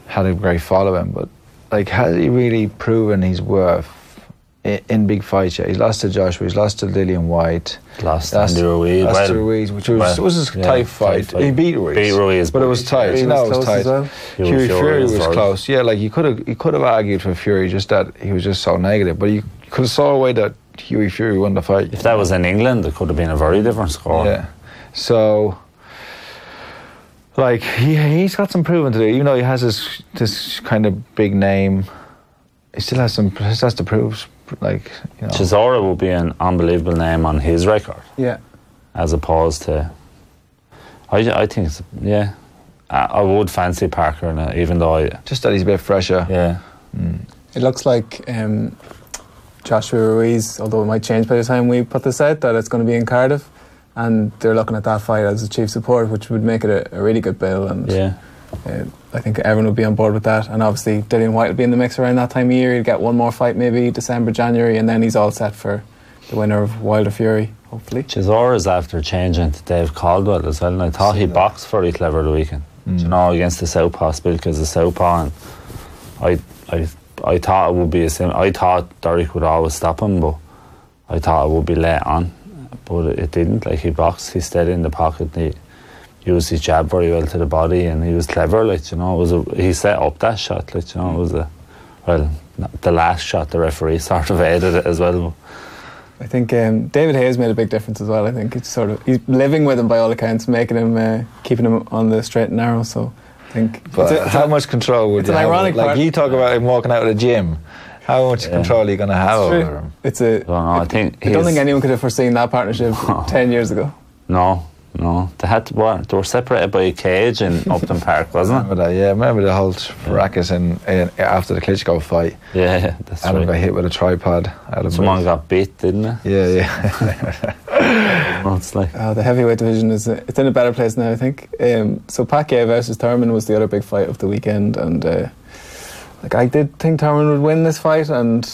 Had a great following, but like, has he really proven his worth in, in big fights yet? He's lost to Joshua. He's lost to Dillian Whyte. lost Lost, Andy Ruiz. lost well, to Ruiz, which was well, was his yeah, tight fight. He beat Ruiz. Beat Ruiz, but it was tight. You know, it was tight. well. Fury- Fury, was was close. Yeah, like you could have you could have argued for Fury, just that he was just so negative. But you could have saw a way that Hughie Fury won the fight. If that was in England, it could have been a very different score. Yeah. So, like, he, he's got some proving to do. Even though he has this, this kind of big name, he still has some, he has to prove, like, you know. Chisora will be an unbelievable name on his record, Yeah. as opposed to. I, I think it's yeah. I, I would fancy Parker, in it, even though I just that he's a bit fresher. yeah. It looks like um, Joshua Ruiz, although it might change by the time we put this out, that it's going to be in Cardiff. And they're looking at that fight as a chief support, which would make it a, a really good bill. And Yeah, uh, I think everyone would be on board with that. And obviously, Dillian Whyte will be in the mix around that time of year. He'll get one more fight, maybe December, January, and then he's all set for the winner of Wilder Fury, hopefully. Chisora is after changing to Dave Caldwell as well, and I thought he boxed very clever the weekend. Do You know, against the Southpaw Szpilka as a Southpaw, and I, I, I thought it would be a sim. I thought Dereck would always stop him, but I thought it would be late on, but it, didn't. Like he boxed, he stayed in the pocket, he used his jab very well to the body, and he was clever. Like you know, it was a, he set up that shot. Like you know, it was a well, the last shot the referee sort of aided it as well. I think um, David Haye's made a big difference as well. I think it's sort of he's living with him by all accounts, making him uh, keeping him on the straight and narrow. So think But it's a- it's how a- much control would it's you an have? ironic like part- you talk about him walking out of the gym. How much Yeah. control are you going to have it's over true. him? It's a. I don't know. I think I don't think anyone could have foreseen that partnership ten years ago. No, no. They had to what? They were separated by a cage in Upton Park, wasn't Remember that? Yeah, remember the whole fracas in, in after the Klitschko fight. Yeah, that's Adam got hit with a tripod. Adam Someone Wade. got beat, didn't it? Yeah, yeah. No, it's like Uh, the heavyweight division is uh, it's in a better place now, I think. Um, so Pacquiao versus Thurman was the other big fight of the weekend, and uh, like I did think Thurman would win this fight, and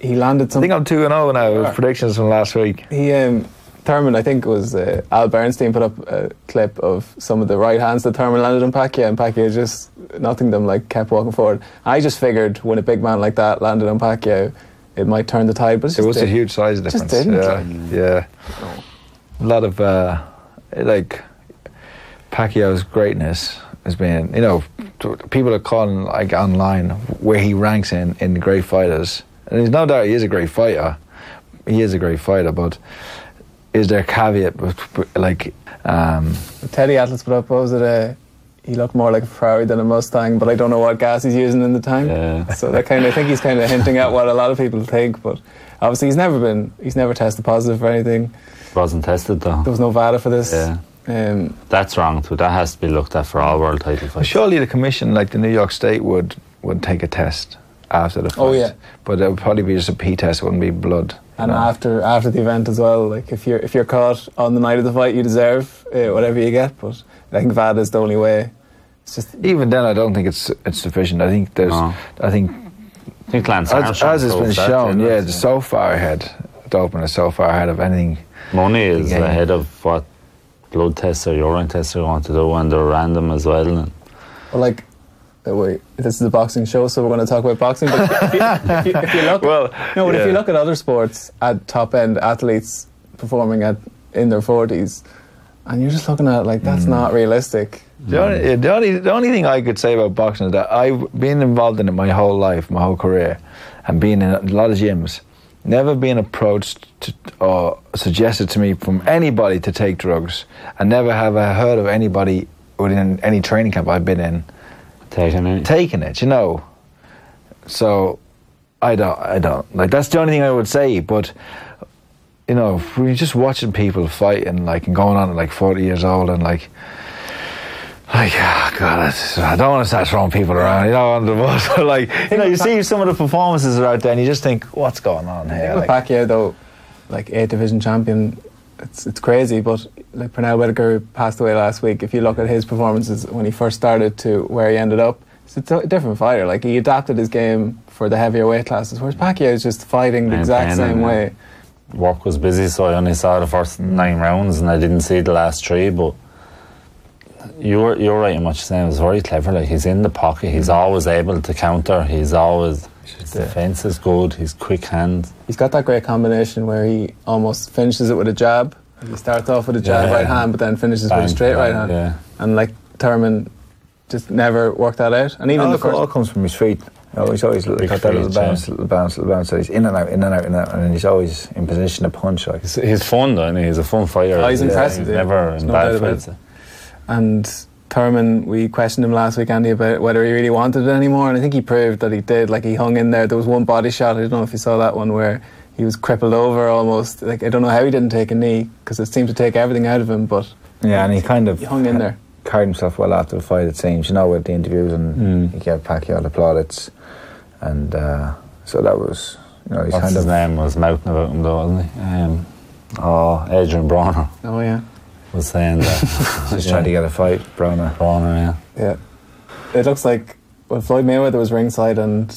he landed something. I think I'm two and zero now. with Predictions from last week. He um, Thurman, I think it was uh, Al Bernstein put up a clip of some of the right hands that Thurman landed on Pacquiao, and Pacquiao just nothing them like kept walking forward. I just figured when a big man like that landed on Pacquiao, it might turn the tide, but it was just a huge size Just difference. didn't, yeah, like. yeah. A lot of uh, like Pacquiao's greatness has been, you know, people are calling like online where he ranks in in great fighters, and there's no doubt he is a great fighter. He is a great fighter, but is there a caveat with, with, like um, Teddy Atlas put up, what was it, uh, he looked more like a Ferrari than a Mustang, but I don't know what gas he's using in the tank. Yeah. So that kind of, I think he's kind of hinting at what a lot of people think, but obviously he's never been, he's never tested positive for anything. Wasn't tested though. There was no VADA for this. Yeah. Um, That's wrong too. That has to be looked at for all world title fights. surely the commission, like the New York State, would would take a test after the fight. Oh, yeah. but it would probably be just a P test. It wouldn't be blood. You and know. after after the event as well, like if you're if you're caught on the night of the fight, you deserve uh, whatever you get. But I think that is the only way. It's just even then, I don't think it's it's sufficient. I think there's, No. I think I think Lance as, Armstrong as has been proved that, shown, didn't yeah, it's so far ahead. Doping is so far ahead of anything. Money is Yeah. ahead of what blood tests or urine tests are want to do, and they're random as well. And well, like. uh, Wait, this is a boxing show, so we're going to talk about boxing. But if you, if you, if you look, Well, no, but if you look at other sports, at top end athletes performing at in their forties, and you're just looking at it like that's Mm. not realistic. The only, the only the only thing I could say about boxing is that I've been involved in it my whole life, my whole career, and been in a lot of gyms. Never been approached to, or suggested to me from anybody to take drugs, and never have I heard of anybody within any training camp I've been in taking it. taking it. You know, so I don't, I don't like. That's the only thing I would say. But you know, we're just watching people fight and like and going on at like forty years old and like. Like, oh God, I don't want to start throwing people around, you know, under the bus. Like, you know, you see some of the performances are out there, and you just think, what's going on here? Like, Pacquiao, though, like eight division champion, it's it's crazy. But like Pernell Whitaker who passed away last week. If you look at his performances when he first started to where he ended up, it's a t- different fighter. Like he adapted his game for the heavier weight classes, whereas Pacquiao is just fighting the exact same way. Work was busy, so I only saw the first nine rounds, and I didn't see the last three. But you're you're right in what you're saying. It was very clever. Like he's in the pocket. He's always able to counter. He's always his Yeah. defense is good. He's quick hand. He's got that great combination where he almost finishes it with a jab. He starts off with a jab Yeah. right hand, but then finishes with a Bang, straight right bang, hand. Yeah. And like Thurman just never worked that out. And even all, the co- all comes from his feet. You know, he's always got Big that little feet, yeah. bounce, little bounce, little bounce. So he's in and out, in and out, in and out, and he's always in position to punch. Like. He's, he's fun though. And he's a fun fighter. Oh, he's Yeah, impressive, He's yeah. never There's in no bad about fights. And Thurman, we questioned him last week, Andy, about whether he really wanted it anymore, and I think he proved that he did. Like he hung in there. There was one body shot. I don't know if you saw that one where he was crippled over almost. Like I don't know how he didn't take a knee because it seemed to take everything out of him, but Yeah, and he kind of he hung in there. carried himself well after the fight. It seems, you know, with the interviews, and Mm. he gave Pacquiao the plaudits, and uh, so that was, you know, he's What's kind his of name was mouthing about him though, wasn't he? Um, oh, Adrien Broner Oh yeah, was saying that. just trying to get a fight, Broner. Bronner, yeah. yeah. It looks like well, Floyd Mayweather was ringside, and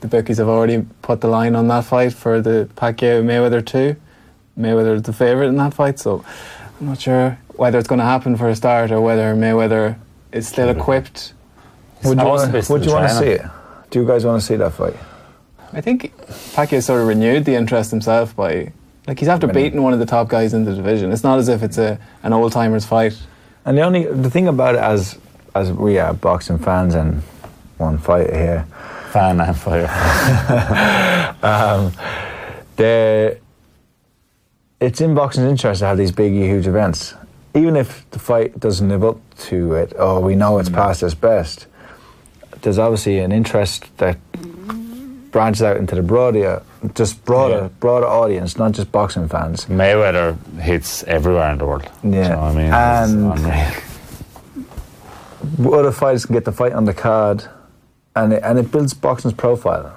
the bookies have already put the line on that fight for the Pacquiao Mayweather two. Mayweather is the favourite in that fight, so I'm not sure whether it's going to happen for a start or whether Mayweather is still equipped. Would you want to? Would you want to see it? Do you guys want to see that fight? I think Pacquiao sort of renewed the interest himself by like he's after Winning. beating one of the top guys in the division. It's not as if it's a an old timers fight. And the only the thing about it, as as we are boxing fans and one fighter here, Fan and fighter. um, the it's in boxing's interest to have these big, huge events. Even if the fight doesn't live up to it, or we know it's past its best, there's obviously an interest that branches out into the broader, just broader, Yeah. broader audience, not just boxing fans. Mayweather hits everywhere in the world. Yeah. Do you know what I mean? And- It's unreal. other fighters can get the fight on the card, and it, and it builds boxing's profile.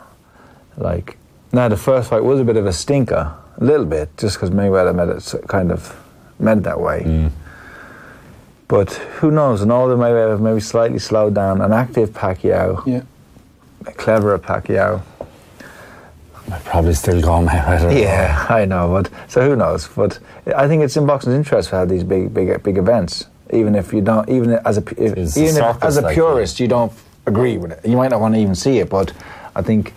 Like now, the first fight was a bit of a stinker, a little bit, just because Mayweather made it kind of meant that way. Mm. But who knows? An older Mayweather maybe slightly slowed down, an active Pacquiao, Yeah. a cleverer Pacquiao. I'd probably still go Mayweather. Yeah, I know, but so who knows? But I think it's in boxing's interest to have these big, big, big events. Even if you don't, even as a if, even if, as a like, purist, you don't agree with it. You might not want to even see it, but I think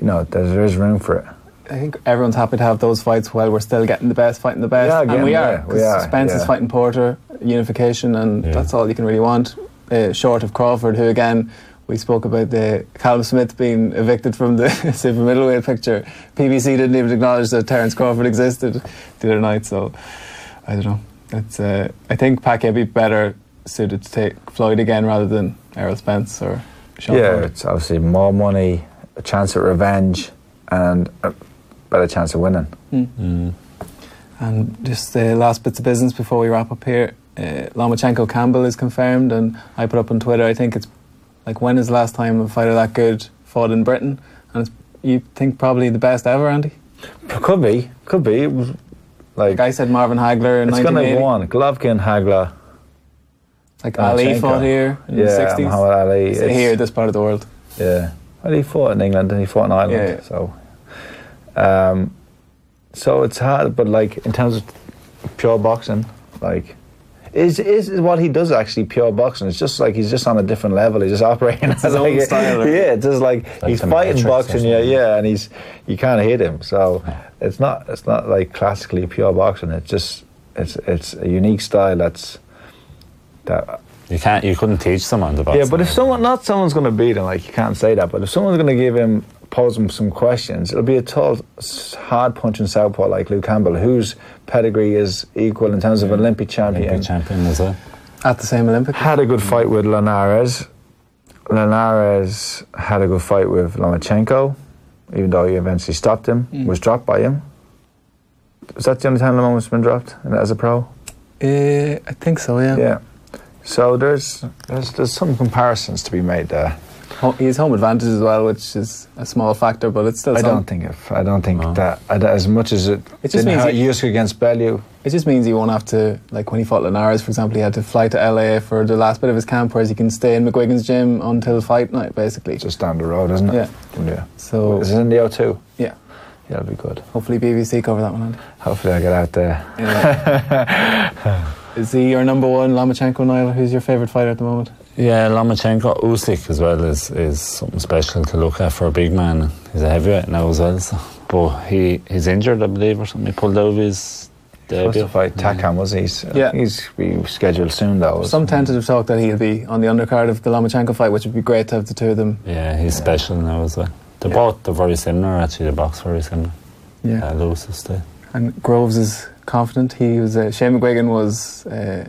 you know there's, there is room for it. I think everyone's happy to have those fights while we're still getting the best, fighting the best. Yeah, and we yeah, are. we 'cause are, Spence is fighting Porter, unification, and Yeah. that's all you can really want. uh, short of Crawford, who again we spoke about the Callum Smith being evicted from the super middleweight picture. PBC didn't even acknowledge that Terence Crawford existed the other night, so I don't know. It's uh, I think Pacquiao be better suited to take Floyd again rather than Errol Spence or Shawn yeah, Porter. it's obviously more money, a chance at revenge, and a better chance of winning. Mm. And just the last bits of business before we wrap up here. Uh, Lomachenko Campbell is confirmed, and I put up on Twitter. I think it's like when is the last time a fighter that good fought in Britain? And it's, you think probably the best ever, Andy? Could be, could be. It was like Like I said, Marvin Hagler in it's going to 1980. go on. Golovkin, Hagler, Like Ali Lomachenko. fought here in yeah, the 60s. Muhammad Ali. It's- here, this part of the world. Yeah. Well, he fought in England and he fought in Ireland. Yeah, yeah. So, um, so it's hard, but like in terms of pure boxing, like. Is, is is what he does actually pure boxing? It's just like he's just on a different level. He's just operating his as own like, style, or- Yeah, it's just like, Like he's fighting boxing, yeah, yeah, and he's you can't hit him. So it's not it's not like classically pure boxing. It's just it's it's a unique style that's that You can't. You couldn't teach someone the boxing. yeah, but if someone, not someone's going to beat him, like you can't say that. But if someone's going to give him, pose him some questions, it'll be a tall, s- hard punching southpaw like Luke Campbell, whose pedigree is equal in terms of Olympic champion. Olympic champion as well. At the same Olympic. Had a good fight with Linares. Linares had a good fight with Lomachenko, even though he eventually stopped him. Mm. Was dropped by him. Was that the only time Lamont's been dropped as a pro? Uh, I think so, yeah. Yeah. So there's there's there's some comparisons to be made there. He has home advantage as well, which is a small factor, but it's still I some. don't think if I don't think No. that I, as much as it, It just means he- Usyk against Bellew. It just means he won't have to, like when he fought Linares, for example, he had to fly to LA for the last bit of his camp, whereas he can stay in McGuigan's gym until fight night, basically. Just down the road, isn't it? Yeah. Yeah. So, Is it in the O2? yeah, Yeah, it'll be good. hopefully BBC cover that one. Andy. Hopefully, I get out there. Yeah. Is he your number one, Lomachenko, Niall? Who's your favourite fighter at the moment? Yeah, Lomachenko, Usyk as well is, is something special to look at for a big man. He's a heavyweight now as well, so. but he he's injured, I believe, or something. He pulled out of his Supposed debut. to fight Takam, was he? He's, Yeah. He's be scheduled soon, though. Some tentative talk that he'll be on the undercard of the Lomachenko fight, which would be great to have the two of them. Yeah, he's Yeah. special now as well. They're Yeah. both they're very similar actually. The box very similar. Yeah. Uh, Lewis is still. And Groves is confident. He was uh, Shane McGuigan was uh,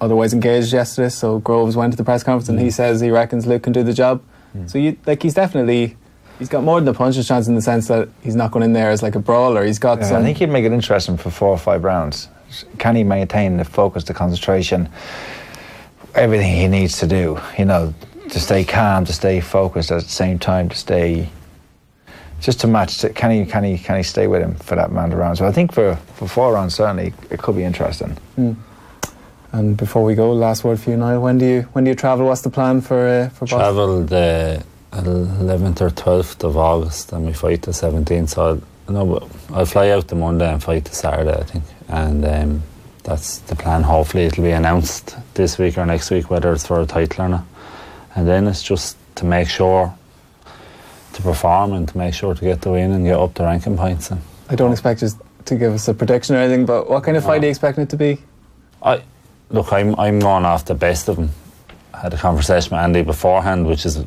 otherwise engaged yesterday, so Groves went to the press conference and he Mm. says he reckons Luke can do the job. So you like he's definitely he's got more than a puncher's chance in the sense that he's not going in there as like a brawler. He's got Yeah, some. I think he'd make it interesting for four or five rounds. Can he maintain the focus, the concentration, everything he needs to do? You know, to stay calm, to stay focused at the same time, to stay just to match. To, can he? Can he? Can he stay with him for that amount of rounds? So I think for for four rounds certainly it could be interesting. Hmm. And before we go, last word for you, Niall. When do you when do you travel? What's the plan for uh, for? Travel the 11th or 12th of August and we fight the 17th. So I'll, no, I'll fly out the Monday and fight the Saturday, I think. And um, that's the plan. Hopefully, it'll be announced this week or next week whether it's for a title or not. And then it's just to make sure to perform and to make sure to get the win and get up the ranking points. And I don't expect you to give us a prediction or anything, but what kind of fight No. are you expecting it to be? I look, I'm I'm going off the best of him. I had a conversation with Andy beforehand, which is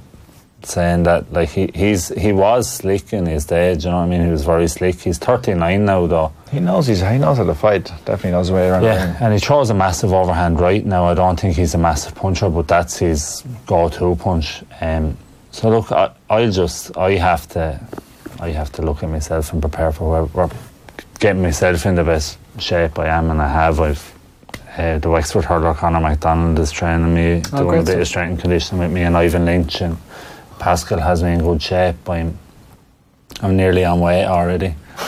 saying that like he he's he was slick in his day. Do you know what I mean? He was very slick. He's 39 now, though. He knows he's he knows how to fight. Definitely knows the way around. Yeah, and he throws a massive overhand right now. I don't think he's a massive puncher, but that's his go-to punch. Um, so look, I, I'll just I have to I have to look at myself and prepare for where, where getting myself in the best shape I am, and I have. I've uh, the Wexford hurler Conor McDonald is training me, Oh, doing great a bit of strength and conditioning with me, and Ivan Lynch and Pascal has me in good shape. I'm I'm nearly on weight already.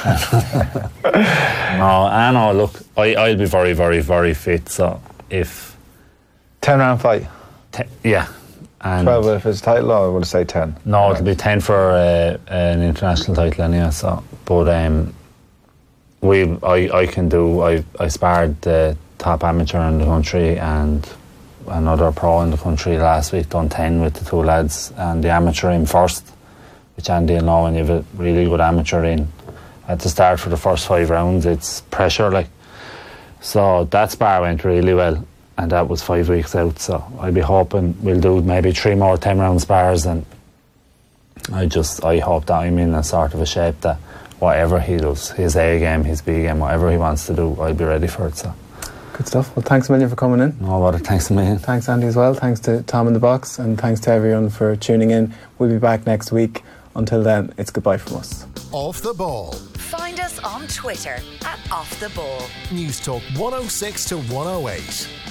no, I know. Look, I I'll be very very very fit. So if Ten round fight. te- yeah, and Twelve if it's title, or would I say ten? no, it'll be ten for uh, an international title anyway. So, but um, we I I can do. I I sparred the top amateur in the country and another pro in the country last week. Done ten with the two lads and the amateur in first, which Andy will know when you have a really good amateur in. At the start for the first five rounds, it's pressure like. So that spar went really well. and that was five weeks out. So I'll be hoping we'll do maybe three more 10 round spars and I just I hope that I'm in a sort of a shape that whatever he does, his A game, his B game, whatever he wants to do, I'll be ready for it. So Good stuff. Well, thanks a million for coming in. no bother, thanks a million. Thanks, Andy, as well. Thanks to Tom in the box, and thanks to everyone for tuning in. We'll be back next week. Until then, it's goodbye from us. Off the ball. Find us on Twitter at Off the Ball. Newstalk 106 to 108.